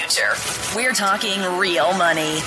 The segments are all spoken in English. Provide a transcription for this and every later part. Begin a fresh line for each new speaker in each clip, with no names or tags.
future. We're talking real money.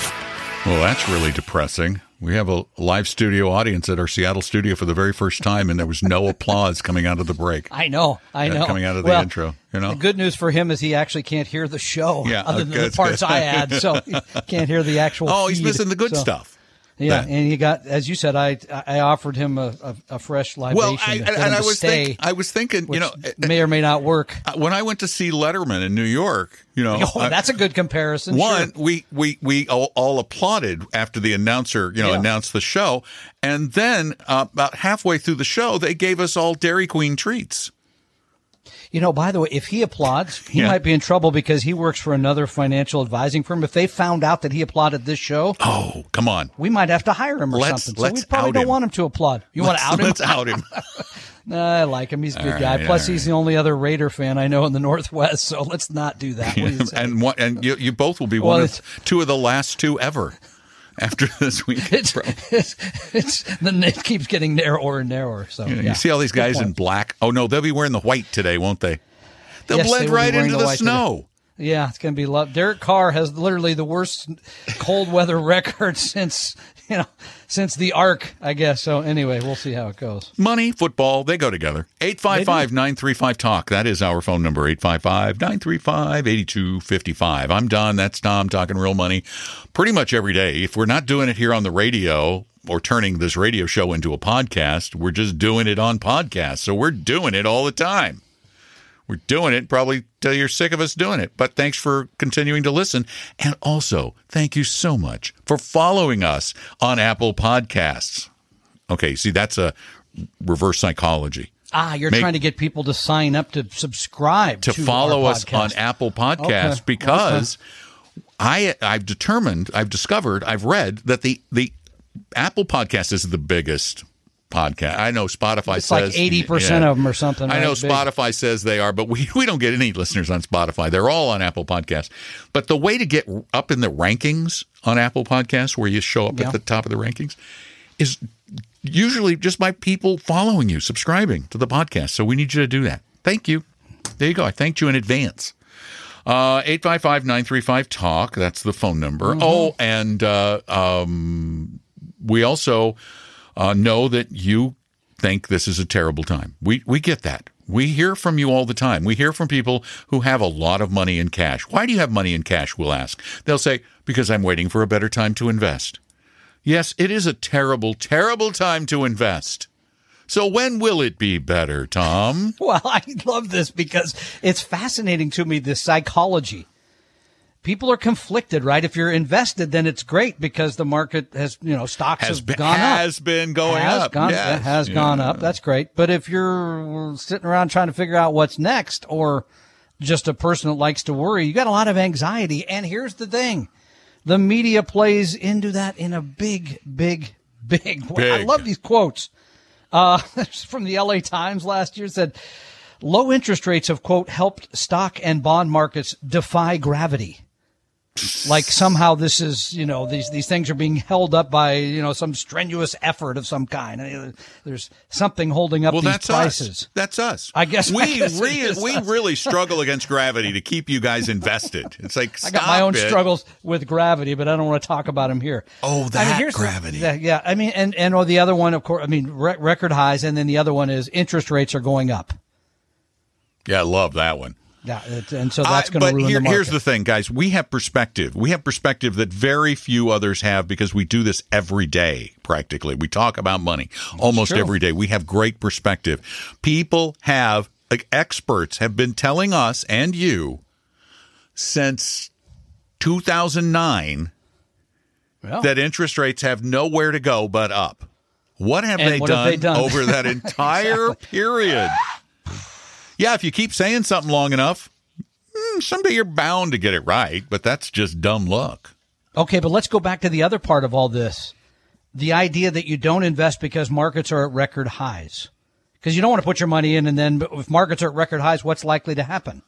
Well, that's really depressing. We have a live studio audience at our Seattle studio for the very first time, and there was no applause coming out of the break.
I know, I know.
coming out of the
Well,
intro. You know,
The good news for him is he actually can't hear the show
Yeah,
other than
okay,
the parts
good.
I add, so he can't hear the actual.
oh, he's missing the good
So,
stuff.
Yeah,
That-
and he got, as you said, I I offered him a, a, a fresh libation
Well, I, and, and I was
stay,
think, I was thinking, you know,
may or may not work.
uh, when I went to see Letterman in New York, you know,
Oh, that's a good comparison.
One,
sure.
we we we all, all applauded after the announcer, you know,
Yeah.
announced the show, and then uh, about halfway through the show, they gave us all Dairy Queen treats.
You know, by the way, if he applauds, he
Yeah.
might be in trouble because he works for another financial advising firm. If they found out that he applauded this show,
Oh, come on,
we might have to hire him or
Let's-
something. So
let's
we probably don't
him.
want him to applaud. You want to out him?
Let's out him.
Nah, I like him. He's a good
All
guy. Plus,
all
he's the only other Raider fan I know in the Northwest. So let's not do that. Do you
and one, and you, you both will be
Well,
one of two of the last two ever after this week.
it's, it's, it's the net keeps getting narrower and narrower. So
You,
yeah.
you see all these guys in black. Oh no, they'll be wearing the white today, won't they? They'll
Yes,
blend
be
right into
the
the snow.
Yeah, it's going to be love. Derek Carr has literally the worst cold weather record since you know since the ark, I guess. So anyway, we'll see how it goes.
Money, football, they go together. 855 935 Talk. That is our phone number, 855 935 8255. I'm Don. That's Tom talking real money pretty much every day. If we're not doing it here on the radio or turning this radio show into a podcast, we're just doing it on podcast. So we're doing it all the time. We're doing it probably till you're sick of us doing it. But thanks for continuing to listen. And also, thank you so much for following us on Apple Podcasts. Okay, see, that's a reverse psychology.
Ah, you're
Make-
trying to get people to sign up to subscribe
To
to,
follow us
podcast.
on Apple Podcasts
Okay,
because I I've determined, I've discovered, I've read that the the Apple podcast is the biggest podcast. I know Spotify
It's
says
like eighty percent
yeah.
of them or something.
I know
right? Big.
Spotify says they are, but we, we don't get any listeners on Spotify. They're all on Apple Podcasts. But the way to get up in the rankings on Apple Podcasts, where you show up
Yeah.
at the top of the rankings, is usually just by people following you, subscribing to the podcast. So we need you to do that. Thank you. There you go. I thanked you in advance. Uh, 855-935-TALK. That's the phone number.
Mm-hmm.
Oh, and uh, um, we also uh, know that you think this is a terrible time. We we get that. We hear from you all the time. We hear from people who have a lot of money in cash. Why do you have money in cash? We'll ask. They'll say because I'm waiting for a better time to invest. Yes, it is a terrible, terrible time to invest. So when will it be better, Tom?
Well, I love this because it's fascinating to me the psychology. People are conflicted, right? If you're invested, then it's great because the market has, you know, stocks
Has
have
been,
gone up.
has been going
has
up.
Gone,
Yes.
has
Yeah.
gone up. That's great. But if you're sitting around trying to figure out what's next or just a person that likes to worry, you got a lot of anxiety. And here's the thing. The media plays into that in a big, big, big way. I love these quotes. Uh, from the LA Times last year said, low interest rates have quote helped stock and bond markets defy gravity like somehow this is you know these these things are being held up by you know some strenuous effort of some kind Uh, there's something holding up
Well,
these
that's
prices
us. That's us.
I guess-
we
I guess
re- we
us.
really struggle against gravity to keep you guys invested. It's like
I got my own
it.
struggles with gravity, but I don't want to talk about them here.
Oh,
I mean,
that
here's the-
gravity.
yeah, yeah, I mean, and and or the other one, of course. I mean, re- record highs, and then the other one is interest rates are going up.
Yeah, I love that one.
Yeah, it, and so that's going to ruin
here-
the market.
here's the thing, guys. We have perspective. We have perspective that very few others have because we do this every day, practically. We talk about money almost every day. We have great perspective. People have, like, experts have been telling us and you since 2009
Well,
that interest rates have nowhere to go but up. What have, they,
what
done
have they done?
over that entire period? Yeah, if you keep saying something long enough, hmm, someday you're bound to get it right, but that's just dumb luck.
Okay, but let's go back to the other part of all this. The idea that you don't invest because markets are at record highs. Because you don't want to put your money in and then if markets are at record highs, what's likely to happen?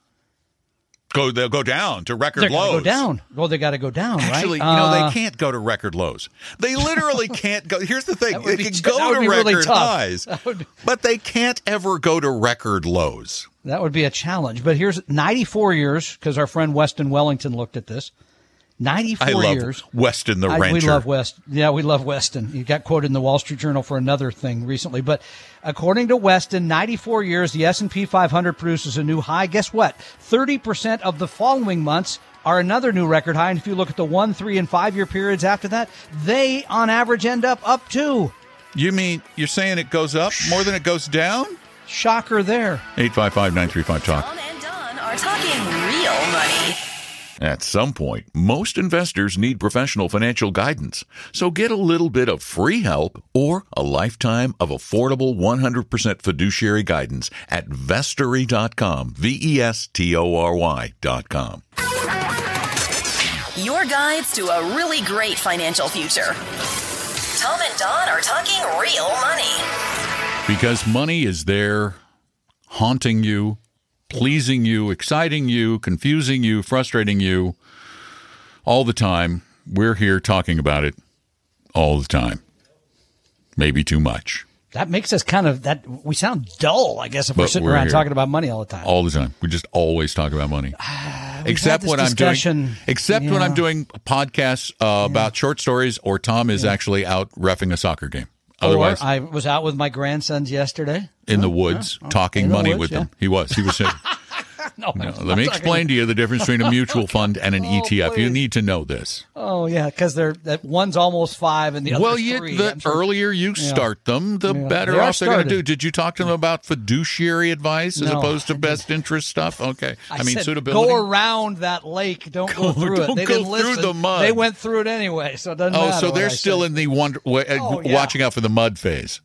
Go they'll go down to record
They're
lows.
go down. Well, they got to go down,
Actually,
right?
you know,
Uh,
they can't go to record lows. They literally can't go. Here's the thing: they can
t-
go to record
really
highs,
would-
but they can't ever go to record lows.
That would be a challenge. But here's 94 years because our friend Weston Wellington looked at this. 94
I love
years.
Weston the
I-
Rancher.
we love West. Yeah, we love Weston. He got quoted in the Wall Street Journal for another thing recently. But according to Weston, 94 years, the S&P 500 produces a new high. Guess what? 30% of the following months are another new record high. And if you look at the one, three, and five year periods after that, they on average end up up too.
You mean you're saying it goes up more than it goes down?
Shocker there.
855 935 Talk.
Tom and Don are talking real money.
At some point, most investors need professional financial guidance. So get a little bit of free help or a lifetime of affordable 100% fiduciary guidance at vestory.com. V E S T O R Y.com.
Your guides to a really great financial future. Tom and Don are talking real money.
Because money is there haunting you, pleasing you, exciting you, confusing you, frustrating you all the time. We're here talking about it all the time. Maybe too much.
That makes us kind of that we sound dull, I guess, if we're sitting
we're
around
here.
talking about money all the time.
all the time. We just always talk about money. except
this
when I'm doing except when I'm doing podcasts uh, about short stories or Tom is actually out refing a soccer game. Otherwise,
or I was out with my grandsons yesterday.
in the woods talking
In the
money
woods,
with
yeah.
them. He was. He was saying,
No,
no, let me explain to you the difference between a mutual fund and an ETF. You
Oh,
need to know this.
Oh yeah, because they're that one's almost five and the other
Well, you,
three.
the
sure-
earlier you start them, the
Yeah.
better
They
off they're going to do. Did you talk to them about fiduciary advice as
No,
opposed to best interest stuff? Okay. I, mean,
said,
suitability.
Go around that lake. Don't go,
Go-
through
don't
it. They
go through
listen.
the mud.
They went through it anyway, so it doesn't
Oh,
matter.
so they're still in the wonder, uh,
Oh, yeah.
watching out for the mud phase.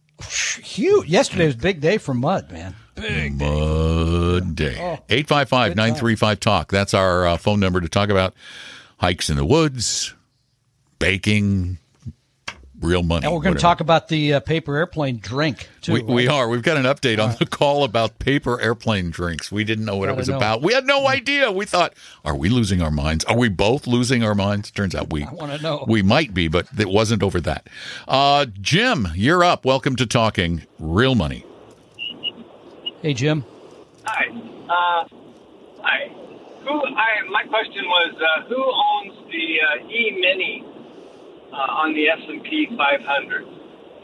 huge. Yesterday was a big day for mud, man. Big.
Mud day.
Oh,
855 935 Talk. That's our uh, phone number to talk about hikes in the woods, baking, real money.
And we're going to talk about the uh, paper airplane drink too.
We, we are. We've got an update on the call about paper airplane drinks. We didn't know what it was
know.
about. We had no idea. We thought, are we losing our minds? Are we both losing our minds? Turns out we
wanna know.
we might be, but it wasn't over that. Uh, Jim, you're up. Welcome to talking real money.
Hey Jim.
Hi. Uh, hi. Who? I my question was uh, who owns the uh, E Mini uh, on the S and P 500,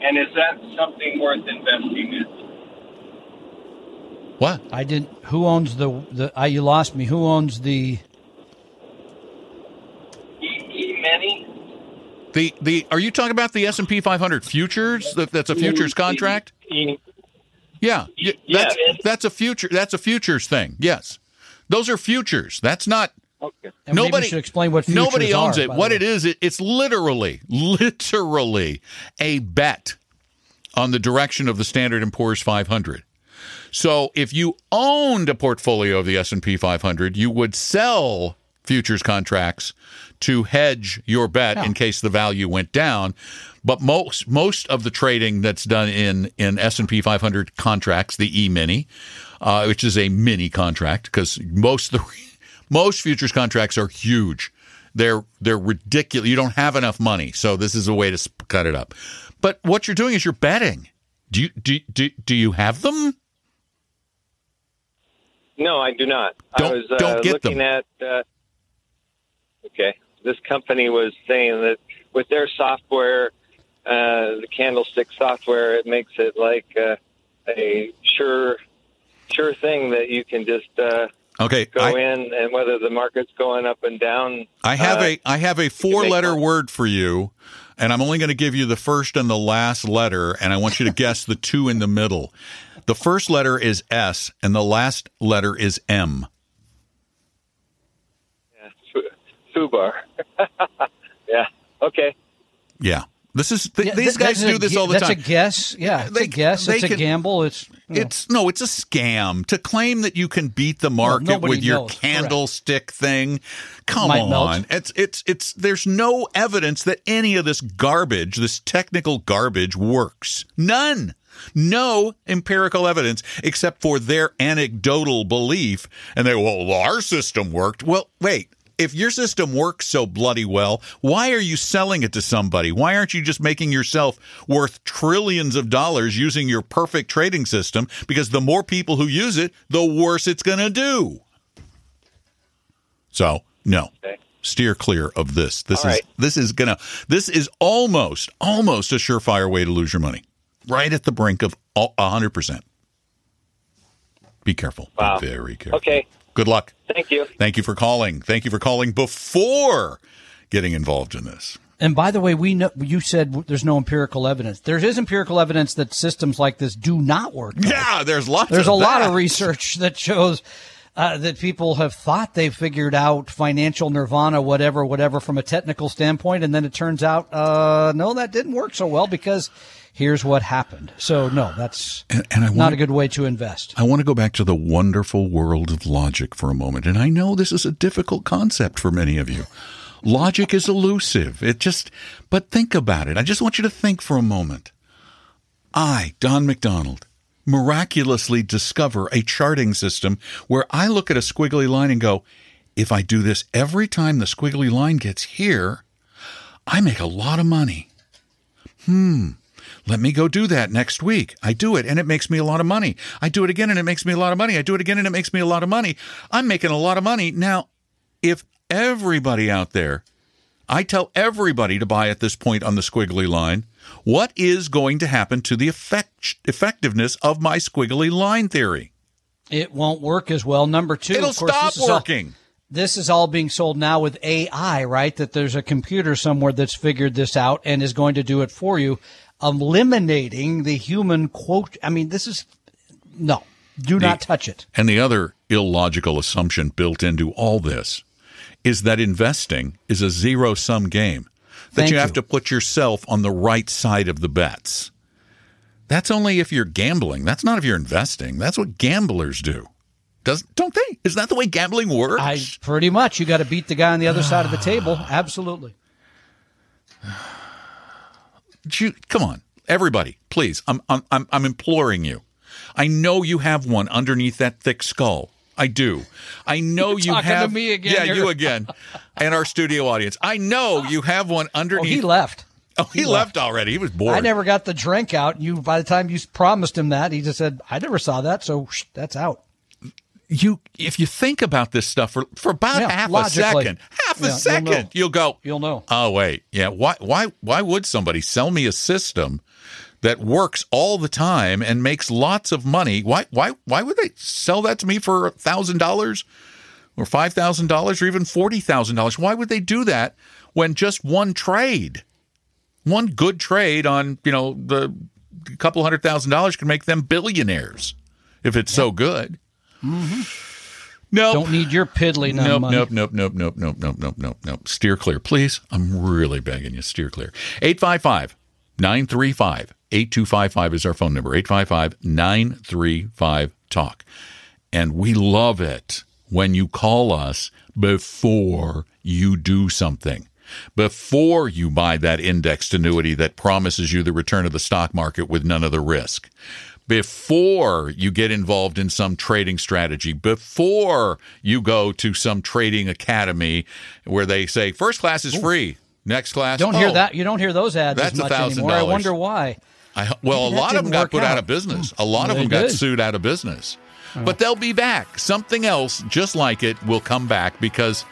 and is that something worth investing in?
What?
I didn't. Who owns the the? I, you lost me. Who owns the?
E, e Mini.
The the are you talking about the S and P 500 futures? That, that's a futures contract.
E,
Yeah,
Yeah,
that's
it-
that's a future. That's a futures thing. Yes, those are futures. That's not
okay.
And maybe
nobody
should explain what futures
nobody owns
are,
it. What
the
it
way.
is, it, it's literally, literally a bet on the direction of the Standard and Poor's 500. So if you owned a portfolio of the S&P 500, you would sell futures contracts to hedge your bet in case the value went down. But most most of the trading that's done in in S&P 500 contracts, the E-mini, uh, which is a mini contract because most the most futures contracts are huge. They're they're ridiculous. You don't have enough money, so this is a way to sp- cut it up. But what you're doing is you're betting. Do you do do, do you have them?
No, I do not.
Don't-
I was uh,
don't get
looking
them.
at. Uh, okay, this company was saying that with their software, uh, the Candlestick software, it makes it like uh, a sure, sure thing that you can just uh,
Okay,
go
I,
in, and whether the market's going up and down.
I have
uh,
a I have a four letter word for you, and I'm only going to give you the first and the last letter, and I want you to guess the two in the middle. The first letter is S, and the last letter is M.
yeah, Fu- Fubar. yeah. Okay.
Yeah, this is th-
Yeah,
these
that-
guys do this
gu-
all the
that's
time.
That's a guess. Yeah, it's
They-
a guess.
they
It's a gamble. It's you know,
It's no, it's a scam to claim that you can beat the market
nobody
with your
knows. Correct.
candlestick thing. Come
Might melt.
on, it's it's it's. There's no evidence that any of this garbage, this technical garbage, works. None. No empirical evidence except for their anecdotal belief. And they, well, our system worked. Well, wait. If your system works so bloody well, why are you selling it to somebody? Why aren't you just making yourself worth trillions of dollars using your perfect trading system? Because the more people who use it, the worse it's going to do. So, no.
Okay.
Steer clear of this. This
All
is
right.
this is gonna this is almost almost a surefire way to lose your money. Right at the brink of a hundred percent. Be careful.
Wow.
Be very careful.
Okay.
Good luck.
Thank you.
Thank you for calling. Thank you for calling before getting involved in this.
And by the way, we know you said there's no empirical evidence. There is empirical evidence that systems like this do not work.
Yeah, there's lots.
There's
of
a lot of research that shows uh, that people have thought they figured out financial nirvana, whatever, whatever, from a technical standpoint, and then it turns out, uh, no, that didn't work so well because here's what happened. So no, that's
And, and I
not
want
a good way to invest.
I want to go back to the wonderful world of logic for a moment. And I know this is a difficult concept for many of you. Logic is elusive. It just, but think about it. I just want you to think for a moment. I, Don McDonald, miraculously discover a charting system where I look at a squiggly line and go, if I do this every time the squiggly line gets here, I make a lot of money. Hmm. Let me go do that next week. I do it and it makes me a lot of money. I do it again and it makes me a lot of money. I do it again and it makes me a lot of money. I'm making a lot of money. Now, if everybody out there, I tell everybody to buy at this point on the squiggly line, what is going to happen to the effect, effectiveness of my squiggly line theory?
It won't work as well. Number 2
It'll
of course,
stop
this is all-
working.
this is all being sold now with AI, right? That there's a computer somewhere that's figured this out and is going to do it for you, eliminating the human quote. I mean, this is no, do not touch it.
And the other illogical assumption built into all this is that investing is a zero sum game, that
Thank
you have
you.
to put yourself on the right side of the bets. That's only if you're gambling. That's not if you're investing. That's what gamblers do. Does don't they? Is that the way gambling works?
I pretty much you got to beat the guy on the other side of the table. Absolutely.
You- come on, everybody, please. I'm, I'm, I'm, I'm imploring you. I know you have one underneath that thick skull. I do. I know
You're
you
talking to
have.
me again
Yeah,
here.
you again, and our studio audience. I know you have one
oh,
underneath.
he left.
Oh, he, left. already. He was bored.
I never got the drink out. You by the time you promised him that, he just said, "I never saw that, so shh, that's out."
You if you think about this stuff for, for about
Yeah,
half
logically.
a second, half
Yeah,
a
you'll
second,
know.
you'll go.
You'll know.
Oh wait, yeah. Why why why would somebody sell me a system that works all the time and makes lots of money? Why why why would they sell that to me for thousand dollars or five thousand dollars or even forty thousand dollars? Why would they do that when just one trade, one good trade on you know the couple hundred thousand dollars can make them billionaires if it's so good? Mm-hmm. No,
Don't need your piddly
Nope,
money.
nope, nope, nope, nope, nope, nope, nope, nope, nope. Steer clear, please. I'm really begging you, steer clear. 855 935 8255 is our phone number. 855 935 Talk. And we love it when you call us before you do something. Before you buy that indexed annuity that promises you the return of the stock market with none of the risk before you get involved in some trading strategy, before you go to some trading academy where they say first class is free, next class
Don't hear
oh,
that. You don't hear those ads
That's
as much
$1,000.
anymore. I wonder why.
I, well, a
Maybe
lot of them got put out.
out.
of business. A lot of them got
did.
sued out of business. Oh. But they'll be back. Something else just like it will come back because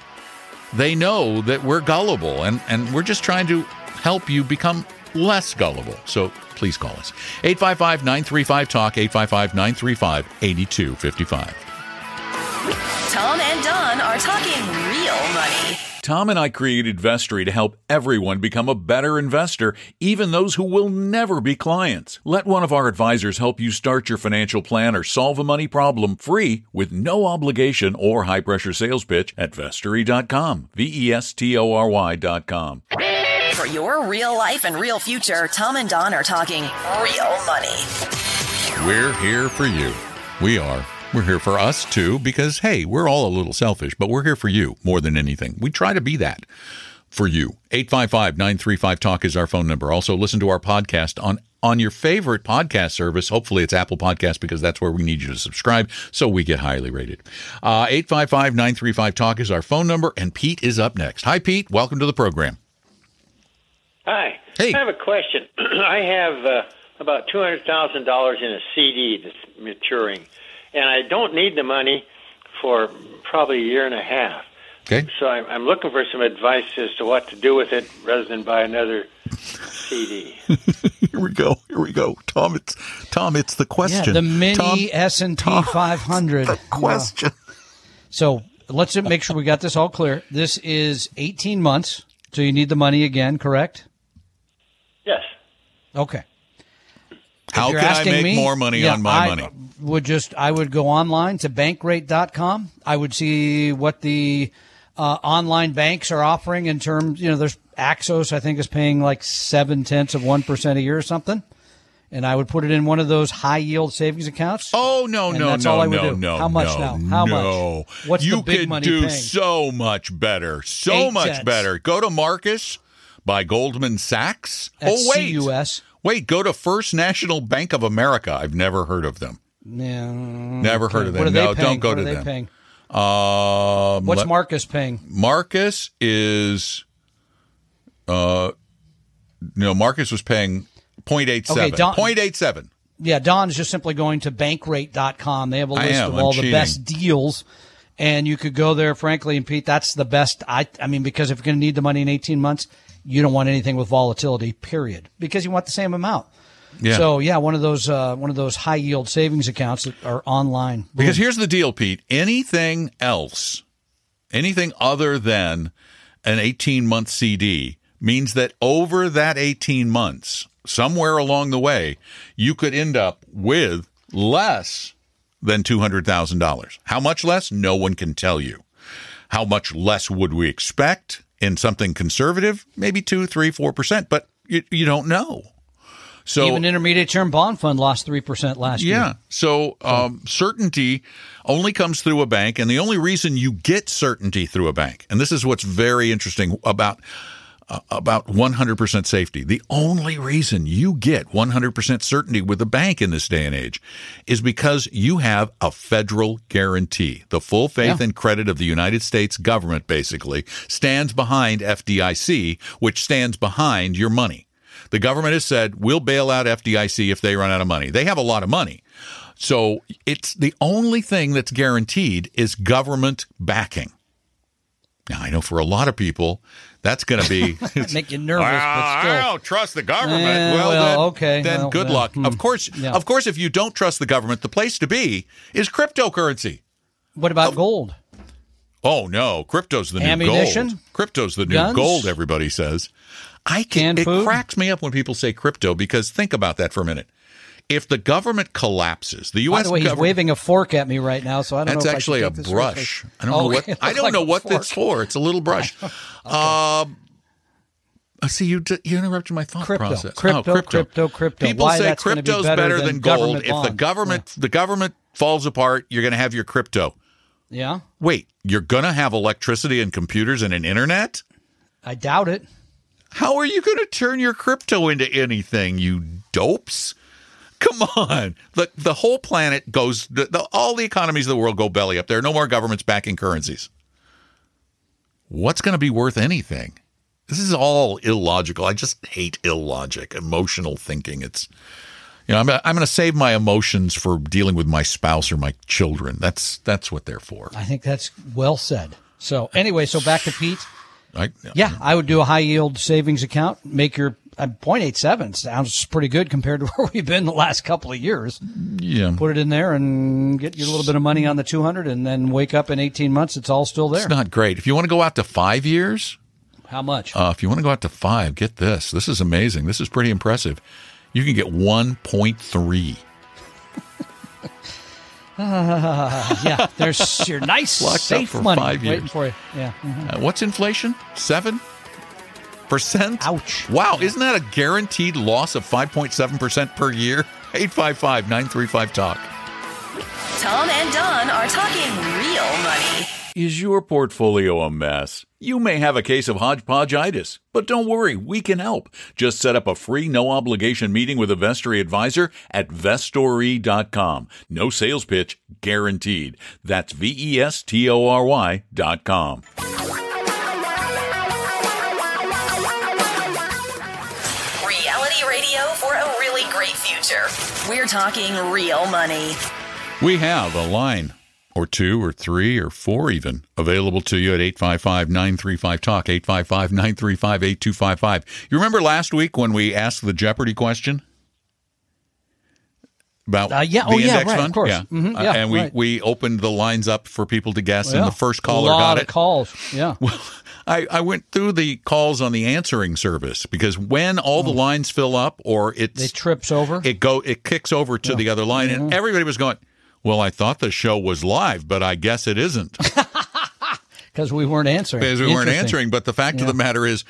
they know that we're gullible and, and we're just trying to help you become less gullible. So please call us. 855 935 Talk, 855 935 8255.
Tom and Don are talking real money.
Tom and I created Vestory to help everyone become a better investor, even those who will never be clients. Let one of our advisors help you start your financial plan or solve a money problem free with no obligation or high pressure sales pitch at vestory.com. V E S T O R Y.com.
For your real life and real future, Tom and Don are talking real money.
We're here for you. We are. We're here for us too, because hey, we're all a little selfish, but we're here for you more than anything. We try to be that for you. 855 935 Talk is our phone number. Also, listen to our podcast on on your favorite podcast service. Hopefully, it's Apple Podcast because that's where we need you to subscribe so we get highly rated. Uh, 855 935 Talk is our phone number, and Pete is up next. Hi, Pete. Welcome to the program.
Hi.
Hey.
I have a question. I have uh, about two hundred thousand dollars in a CD that's maturing, and I don't need the money for probably a year and a half.
Okay.
So I'm, I'm looking for some advice as to what to do with it, rather than buy another CD.
Here we go. Here we go. Tom, it's Tom, it's the
Yeah,
question.
the mini S and P
Tom,
500.
the question.
So let's make sure we got this all clear. This is 18 months, so you need the money again, correct? Okay.
How can I make
me,
more money
yeah,
on my
I
money?
Would just I would go online to bankrate.com. I would see what the uh, online banks are offering in terms. You know, there's Axos. I think is paying like seven tenths of one percent a year or something, and I would put it in one of those high yield savings accounts.
Oh no no
that's
no
all I would
no
do.
no
How much
no,
now? How much?
no.
What's the
you
big
could
money
do
paying?
so much better, so
Eight
much
cents.
better. Go to Marcus by Goldman Sachs. Oh wait,
CUS.
wait. Go to First National Bank of America. I've never heard of them.
Yeah.
Never heard of them.
What are they
no, don't go
what
to them.
paying?
Um,
What's
let-
Marcus paying?
Marcus is, uh, no, Marcus was paying 0.87.
Okay, Don-
0.87.
Yeah, Don is just simply going to bankrate.com. They have a list
am.
of
I'm
all
cheating.
the best deals. And you could go there, frankly, and Pete, that's the best. I, I mean, because if you're going to need the money in 18 months, you don't want anything with volatility, period, because you want the same amount.
Yeah.
So yeah, one of those, uh, one of those high yield savings accounts that are online.
Because here's the deal, Pete. Anything else, anything other than an 18 month CD means that over that 18 months, somewhere along the way, you could end up with less than $200,000. How much less? No one can tell you. How much less would we expect in something conservative? Maybe two, three, four percent, but you, you don't know. So
Even intermediate term bond fund lost 3% last year.
yeah. So um, certainty only comes through a bank, and the only reason you get certainty through a bank, and this is what's very interesting about about 100% safety. The only reason you get 100% certainty with a bank in this day and age is because you have a federal guarantee. The full faith
Yeah.
and credit of the United States government basically stands behind FDIC, which stands behind your money. The government has said we'll bail out FDIC if they run out of money. They have a lot of money. So it's the only thing that's guaranteed is government backing. Now I know for a lot of people that's going to be
Make you nervous,
"Well,
but still.
I don't trust the government.
Eh,
well,
well,
then,
okay,
then
well,
good
yeah,
luck.
hmm.
Of course,
Yeah.
of course, if you don't trust the government, the place to be is cryptocurrency.
What about gold?
Oh no, crypto's the new
Ammunition?
gold. Crypto's the new
Guns?
gold. Everybody says. I can.
Canned
It
food?
cracks me up when people say crypto because think about that for a minute. If the government collapses, the U.S.
By the way, he's waving a fork at me right now, so I don't
that's
know. if I
actually
should
a brush. I don't
Oh,
know what I don't
like
know what
fork.
it's for. It's a little brush. Um, uh, see, you you interrupted my thought
Crypto.
process.
Crypto,
oh, crypto,
crypto, crypto.
People
Why
say
that's gonna be
crypto's
better
than,
than
gold.
government
If the government the government falls apart, you're going to have your crypto.
Yeah,
Wait, you're going to have electricity and computers and an internet?
I doubt it.
How are you going to turn your crypto into anything, you dopes? Come on. The, the whole planet goes, the, the, all the economies of the world go belly up. There are no more governments backing currencies. What's going to be worth anything? This is all illogical. I just hate illogic, emotional thinking. It's, you know, I'm, I'm going to save my emotions for dealing with my spouse or my children. That's that's what they're for.
I think that's well said. So anyway, so back to Pete.
I,
Yeah, I would do a high yield savings account. Make your 0.87 sounds pretty good compared to where we've been the last couple of years.
yeah.
Put it in there and get you a little bit of money on the 200 and then wake up in 18 months. It's all still there.
It's not great. If you want to go out to five years,
How much?
Uh, if you want to go out to five, get this. This is amazing. This is pretty impressive. You can get 1.3.
yeah, there's your nice
Locked
safe
for
money
five
waiting for you. Yeah. mhm.
Uh, what's inflation? Seven percent.
Ouch.
Wow, isn't that a guaranteed loss of 5.7 percent per year? 855-935 talk.
Tom and Don are talking real money.
Is your portfolio a mess? You may have a case of hodgepodgeitis, but don't worry, we can help. Just set up a free, no obligation meeting with a Vestory advisor at vestory.com. No sales pitch guaranteed. That's V E S T O R Y
future. We're talking real money.
We have a line or two or three or four even available to you at 855-935-TALK, 855-935-8255. You remember last week when we asked the Jeopardy question? About
Uh, yeah.
the
Oh, yeah,
index
right, of
fund?
course.
Yeah.
Mhm,
Uh,
yeah,
and we,
right.
we opened the lines up for people to guess,
Yeah.
and the first caller
a lot
got
of
it.
calls. Yeah.
I, I went through the calls on the answering service because when all the lines fill up or
It trips over.
it go it kicks over to the other line
Mm-hmm.
and everybody was going well i thought the show was live but i guess it isn't
because we weren't answering.
because we weren't answering but the fact of the matter is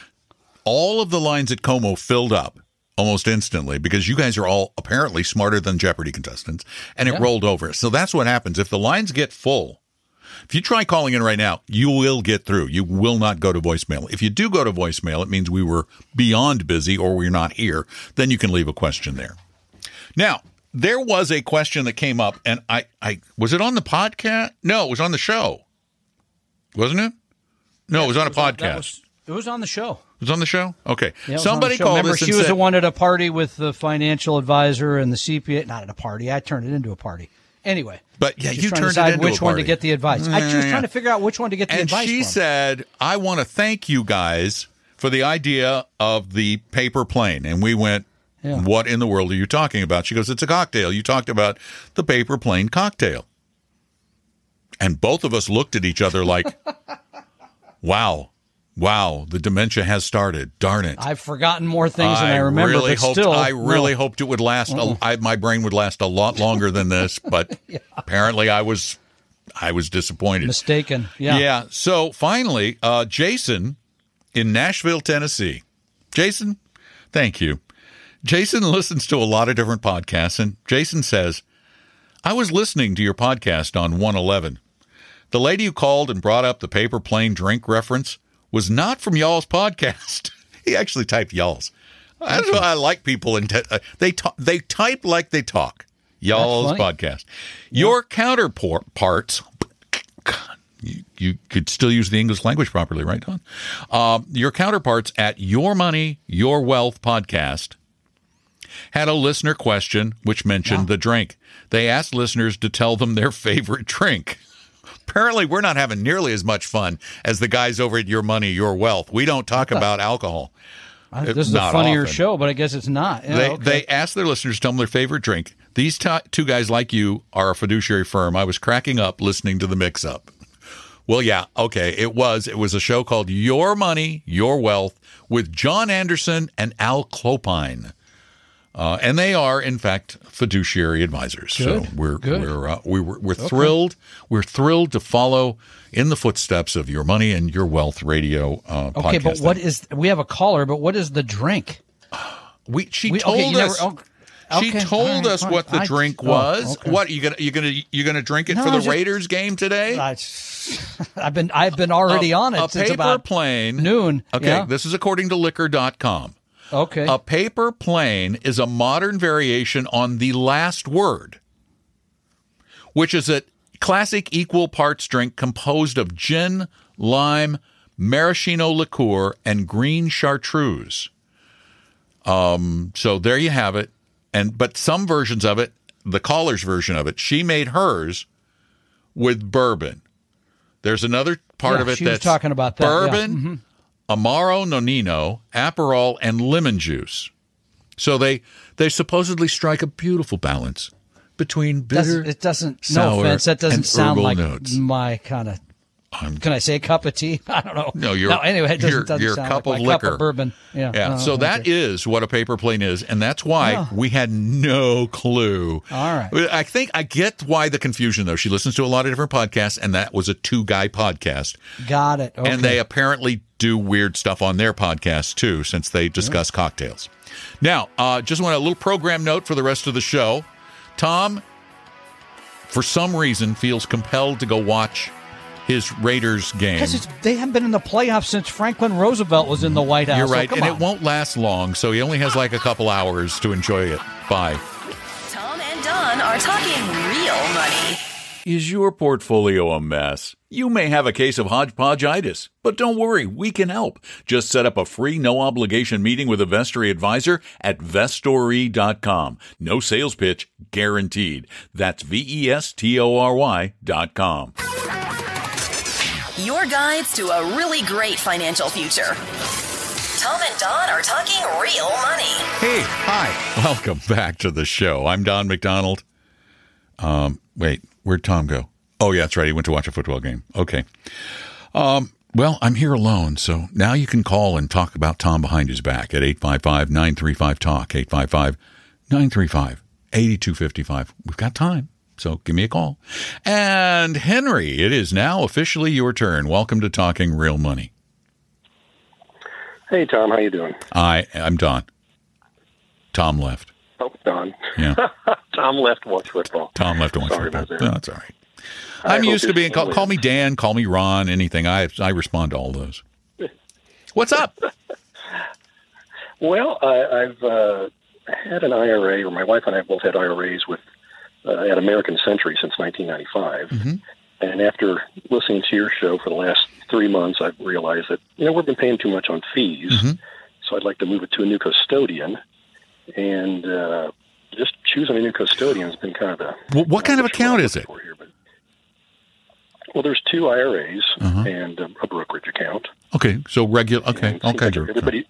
all of the lines at como filled up almost instantly because you guys are all apparently smarter than jeopardy contestants and it
Yeah.
rolled over so that's what happens if the lines get full if you try calling in right now, you will get through. You will not go to voicemail. If you do go to voicemail, it means we were beyond busy or we're not here. Then you can leave a question there. Now, there was a question that came up, and I, I was it on the podcast? No, it was on the show, wasn't it? No, it was on a podcast.
Was- it was on the show.
it was on the show. Okay,
Yeah, it was on the
somebody called
Remember, she was
said,
the one at a party with the financial advisor and the CPA. Not at a party. I turned it into a party. Anyway,
But, yeah,
Just
you
trying to
turned it
decide
into
which one to get the advice. I she was
Yeah.
trying to figure out which one to get the
and
advice
she
from.
said, "I want to thank you guys for the idea of the paper plane." And we went,
Yeah.
"What in the world are you talking about?" She goes, "It's a cocktail. You talked about the paper plane cocktail." And both of us looked at each other like, "Wow, wow, the dementia has started. Darn it."
I've forgotten more things than I remember,
really hoped,
still,
I really
no.
hoped it would last. A, I, my brain would last a lot longer than this, but apparently, I was, I was disappointed.
mistaken. Yeah.
Yeah. So finally, uh, Jason in Nashville, Tennessee. Jason, thank you. Jason listens to a lot of different podcasts, and Jason says, I was listening to your podcast on 111. The lady who called and brought up the paper plane drink reference was not from y'all's podcast. he actually typed y'all's. That's why I like people in te- uh, they talk, they type like they talk. Y'all's podcast. Your counterparts. You, you could still use the English language properly, right, Don? Um, your counterparts at Your Money, Your Wealth podcast had a listener question which mentioned the drink. They asked listeners to tell them their favorite drink. Apparently, we're not having nearly as much fun as the guys over at Your Money, Your Wealth. We don't talk about alcohol.
I- this is a funnier
often.
show, but I guess it's not. Yeah,
They
okay.
they asked their listeners to tell them their favorite drink. These t- two guys like you are a fiduciary firm. I was cracking up listening to the mix up. Well, yeah, okay, it was. It was a show called Your Money, Your Wealth with John Anderson and Al Clopine. Uh, and they are, in fact, fiduciary advisors.
Good,
So we're
good.
we're uh, we, we're, we're thrilled. We're thrilled to follow in the footsteps of Your Money and Your Wealth radio uh,
okay, but what is? We have a caller, but what is the drink?
we? She
We,
told
okay,
us.
never, oh,
She
okay,
told
right,
us what the
I-
drink
oh,
was.
okay.
What you gonna you gonna you gonna drink it
No,
for the
just-
Raiders game today?
I, have been I've been already
A-
on it
a
since
paper
about
plane
noon.
Okay,
Yeah.
this is according to liquor.com.
okay.
A paper plane is a modern variation on the last word, which is a classic equal parts drink composed of gin, lime, maraschino liqueur, and green chartreuse. Um, so there you have it. And but some versions of it, the caller's version of it, she made hers with bourbon. There's another part
Yeah,
of it that's
talking about that, yeah. Mm-hmm.
Amaro Nonino, Aperol, and lemon juice. So they they supposedly strike a beautiful balance between bitter.
Doesn't- it doesn't.
sour,
No offense, that doesn't sound like
notes.
my kind of. Can I say a cup of tea? I don't know.
No, you're-
no. Anyway, it doesn't,
you're-
doesn't
you're a
sound
cup
like
of
my cup
liquor.
of bourbon. Yeah.
Yeah,
Oh,
so that
okay.
is what a paper plane is, and that's why we had no clue.
All right.
I think I get why the confusion though. She listens to a lot of different podcasts, and that was a two guy podcast,
got it. Okay.
and they apparently do weird stuff on their podcast too, since they discuss cocktails. Now, uh, just want a little program note for the rest of the show. Tom, for some reason, feels compelled to go watch his Raiders game.
Because they haven't been in the playoffs since Franklin Roosevelt was in the White House.
You're right,
come
and
on.
it won't last long, so he only has like a couple hours to enjoy it. Bye.
Tom and Don are talking real money.
Is your portfolio a mess? You may have a case of hodgepodgeitis, but don't worry, we can help. Just set up a free, no obligation meeting with a Vestory advisor at vestory.com. No sales pitch guaranteed. That's V E S T O R Y dot com.
Your guides to a really great financial future. Tom and Don are talking real money.
Hey, hi. Welcome back to the show. I'm Don McDonald. Um, wait, where'd Tom go? Oh, yeah, that's right. He went to watch a football game. Okay. Um, well, I'm here alone, so now you can call and talk about Tom behind his back at 855 935 Talk, 855 935 8255. We've got time, so give me a call. And Henry, it is now officially your turn. Welcome to Talking Real Money.
Hey Tom, how you doing?
I I'm Don. Tom left.
Oh, Don.
Yeah.
Tom left watch football.
Tom left to watch
Sorry
football. No, that's all right.
I
I'm used to being call, call me Dan, call me Ron, anything. I I respond to all those. What's up?
Well, I, I've uh, had an IRA, or my wife and I both had IRAs with uh, at American Century since 1995.
Mm-hmm.
And after listening to your show for the last three months, I've realized that you know we've been paying too much on fees.
Mhm.
So I'd like to move it to a new custodian, and uh, just choosing a new custodian has been kind of a
Wh- what kind of
That's what I'm
account is it?
here, but- well, there's two IRAs
Uh-huh.
and a, a brokerage account.
Okay, so regular. Okay,
And it seems
okay.
like everybody,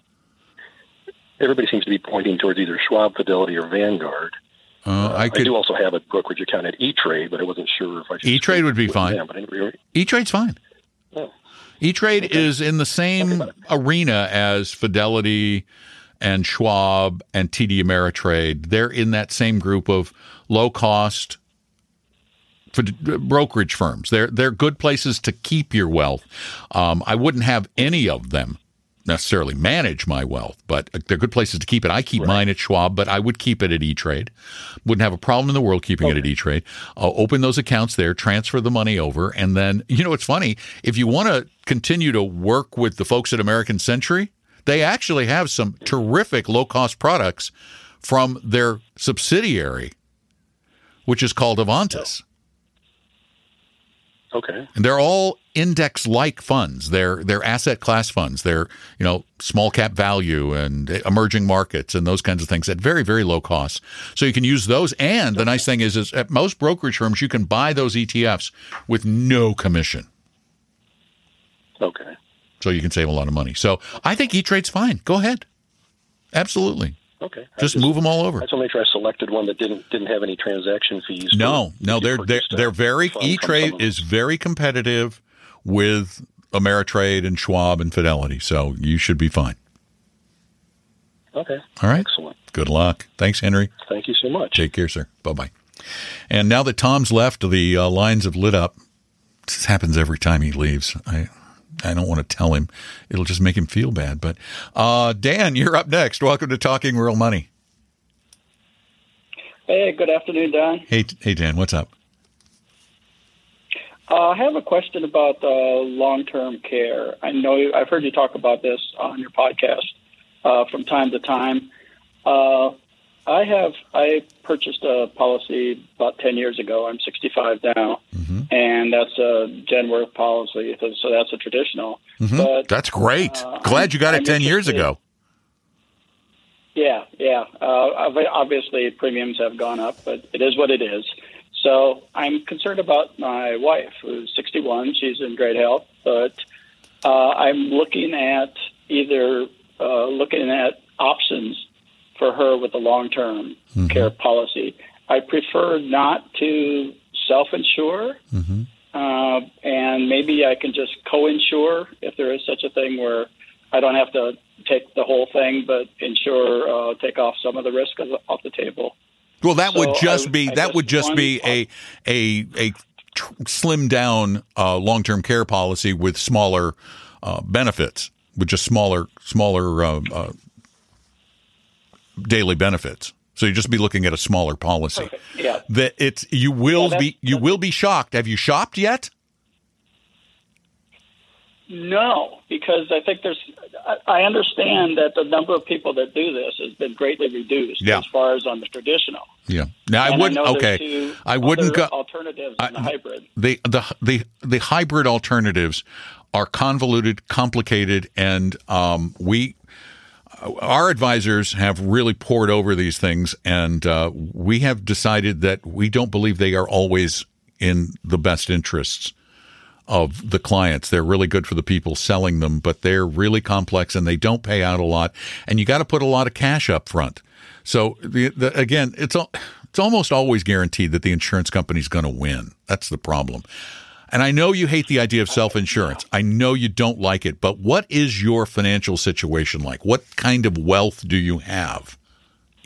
everybody seems to be pointing towards either Schwab, Fidelity, or Vanguard.
Uh, I
I
could.
do also have a brokerage account at E Trade, but I wasn't sure if I should.
E-Trade would be fine.
Them, but anybody,
E Trade's fine.
Oh.
E Trade is in the same arena as Fidelity and Schwab and TD Ameritrade. They're in that same group of low cost brokerage firms. They're they're good places to keep your wealth. Um, I wouldn't have any of them necessarily manage my wealth, but they're good places to keep it. I keep mine at Schwab, but I would keep it at E Trade. Wouldn't have a problem in the world keeping it at E Trade. Uh, open those accounts there, transfer the money over, and then you know it's funny if you want to continue to work with the folks at American Century, they actually have some terrific low cost products from their subsidiary, which is called Avantis.
okay,
And they're all index like funds. They're they're asset class funds. They're, you know, small cap value and emerging markets and those kinds of things at very, very low costs. So you can use those. And the nice thing is is at most brokerage firms you can buy those ETFs with no commission.
okay,
So you can save a lot of money. So I think E Trade's fine. Go ahead. Absolutely.
okay. I
Just move them all
I
over.
just want to make sure I selected one that didn't didn't have any transaction fees.
No, no, they're they're they're very E Trade is very competitive with Ameritrade and Schwab and Fidelity. So you should be fine.
okay.
All right.
excellent.
Good luck. Thanks, Henry.
Thank you so much.
Take care, sir. Bye bye. And now that Tom's left, the uh, lines have lit up. This happens every time he leaves. I I don't want to tell him; it'll just make him feel bad. But uh, Dan, you're up next. Welcome to Talking Real Money.
Hey, good afternoon, Don.
Hey, hey, Dan, what's up?
Uh, I have a question about uh, long-term care. I know you, I've heard you talk about this on your podcast uh, from time to time. Uh, I have I purchased a policy about ten years ago. I'm 65 now, and that's a Genworth policy, so, that's a traditional. But
That's great.
uh,
Glad you got it
I'm
ten years ago.
Yeah, yeah. Uh, obviously, premiums have gone up, but it is what it is. So I'm concerned about my wife, who's 61. She's in great health, but uh, I'm looking at either uh, looking at options for her with a long-term care policy. I prefer not to self-insure, uh, and maybe I can just co-insure if there is such a thing where I don't have to take the whole thing, but insure uh, take off some of the risk of the, off the table.
Well, that
So
would just
would-
be
I
that would just be a a a tr- slim down uh, long term care policy with smaller uh, benefits, with just smaller smaller uh, uh, daily benefits. So you just be looking at a smaller policy.
Yeah.
That it's you will
Yeah,
be you will be shocked. Have you shopped yet?
No, because I think there's. I understand that the number of people that do this has been greatly reduced
Yeah.
as far as on the traditional.
Yeah. Now I wouldn't.
there's
okay. I wouldn't go.
alternatives
I-
the hybrid.
the the the the hybrid alternatives are convoluted, complicated, and um, we our advisors have really pored over these things, and uh, we have decided that we don't believe they are always in the best interests of the clients. They're really good for the people selling them, but they're really complex and they don't pay out a lot, and you got to put a lot of cash up front. So the, the again, it's al- it's almost always guaranteed that the insurance company's going to win. That's the problem. And I know you hate the idea of self insurance. I know you don't like it, but what is your financial situation like? What kind of wealth do you have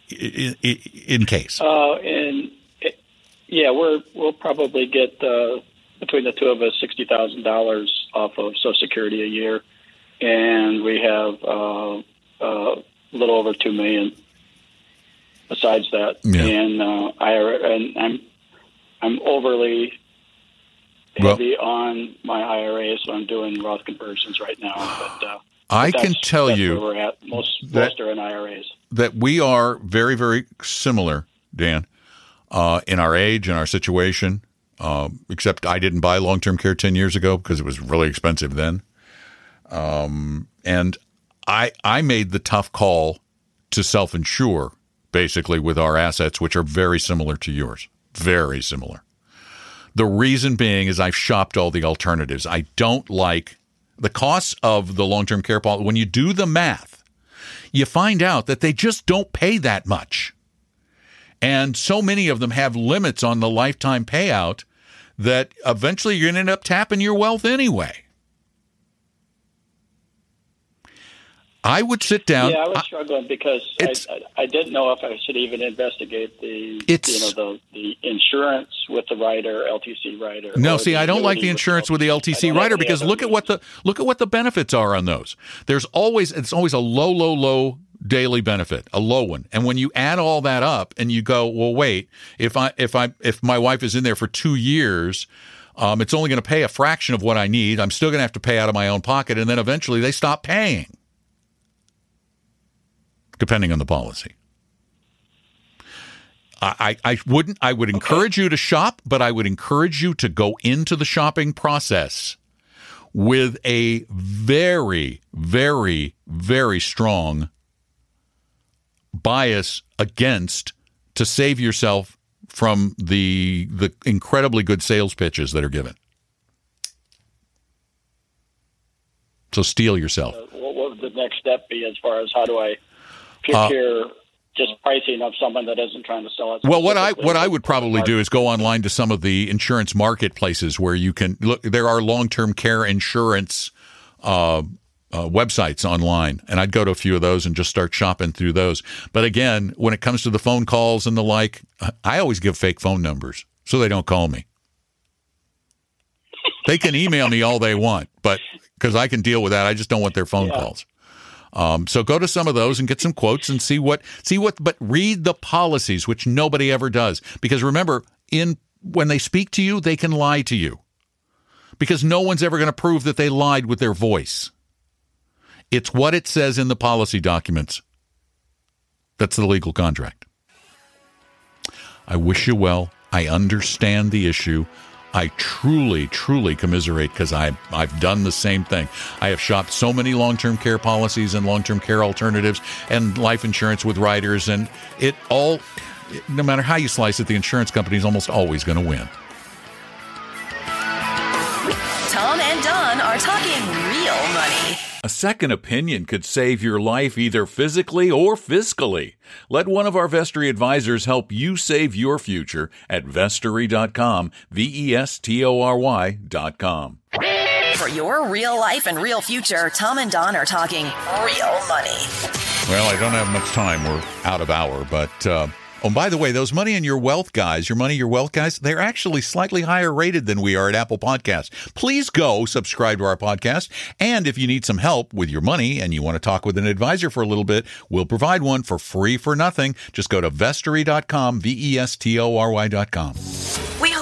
in, in, in case?
Uh, and it, yeah, we're we'll probably get uh, between the two of us sixty thousand dollars off of Social Security a year, and we have uh, uh, a little over two million. Besides that,
Yeah.
and uh, I and I'm I'm overly
Well-
heavy on my IRA, so I'm doing Roth conversions right now. But uh,
I can tell you
where we're at. Most
that-
most are in IRAs.
that we are very, very similar, Dan, uh, in our age and our situation. Um, except I didn't buy long term care 10 years ago because it was really expensive then. Um, and I, I made the tough call to self insure basically with our assets, which are very similar to yours. Very similar. The reason being is I've shopped all the alternatives. I don't like the costs of the long term care policy. When you do the math, you find out that they just don't pay that much. And so many of them have limits on the lifetime payout that eventually you're going to end up tapping your wealth anyway. I would sit down.
Yeah, I was
I-
struggling because I, I, didn't know if I should even investigate the you know the the insurance with the rider, LTC rider.
No, see, I don't like the insurance with the LTC rider because look at what the look at what the benefits are on those. There's always it's always a low, low, low daily benefit, a low one. And when you add all that up and you go, well, wait, if I if I if my wife is in there for two years, um, it's only going to pay a fraction of what I need. I'm still going to have to pay out of my own pocket, and then eventually they stop paying, depending on the policy. I, I I wouldn't I would encourage you to shop, but I would encourage you to go into the shopping process with a very, very, very strong bias against to save yourself from the the incredibly good sales pitches that are given. So steel yourself.
What, what would the next step be as far as how do I
Uh,
procure just pricing of someone that isn't trying to sell it?
Well, what I what I would probably do is go online to some of the insurance marketplaces where you can look. There are long term care insurance uh, uh, websites online, and I'd go to a few of those and just start shopping through those. But again, when it comes to the phone calls and the like, I always give fake phone numbers so they don't call me. They can email me all they want, but because I can deal with that, I just don't want their phone calls. Um, so go to some of those and get some quotes and see what see what. But read the policies, which nobody ever does, because remember, in when they speak to you, they can lie to you, because no one's ever going to prove that they lied with their voice. It's what it says in the policy documents. That's the legal contract. I wish you well. I understand the issue. I truly, truly commiserate because I've done the same thing. I have shopped so many long-term care policies and long-term care alternatives and life insurance with riders, and it all, no matter how you slice it, the insurance company is almost always going to win.
Tom and Don are talking.
A second opinion could save your life either physically or fiscally. Let one of our Vestory advisors help you save your future at vestory.com, V E S T O R Y.com.
For your real life and real future, Tom and Don are talking real money.
Well, I don't have much time. We're out of hour, but uh, oh, by the way, those money and your wealth guys, your money, your wealth guys, they're actually slightly higher rated than we are at Apple Podcasts. Please go subscribe to our podcast, and if you need some help with your money and you want to talk with an advisor for a little bit, we'll provide one for free for nothing. Just go to vestory.com, v e s t o r y.com.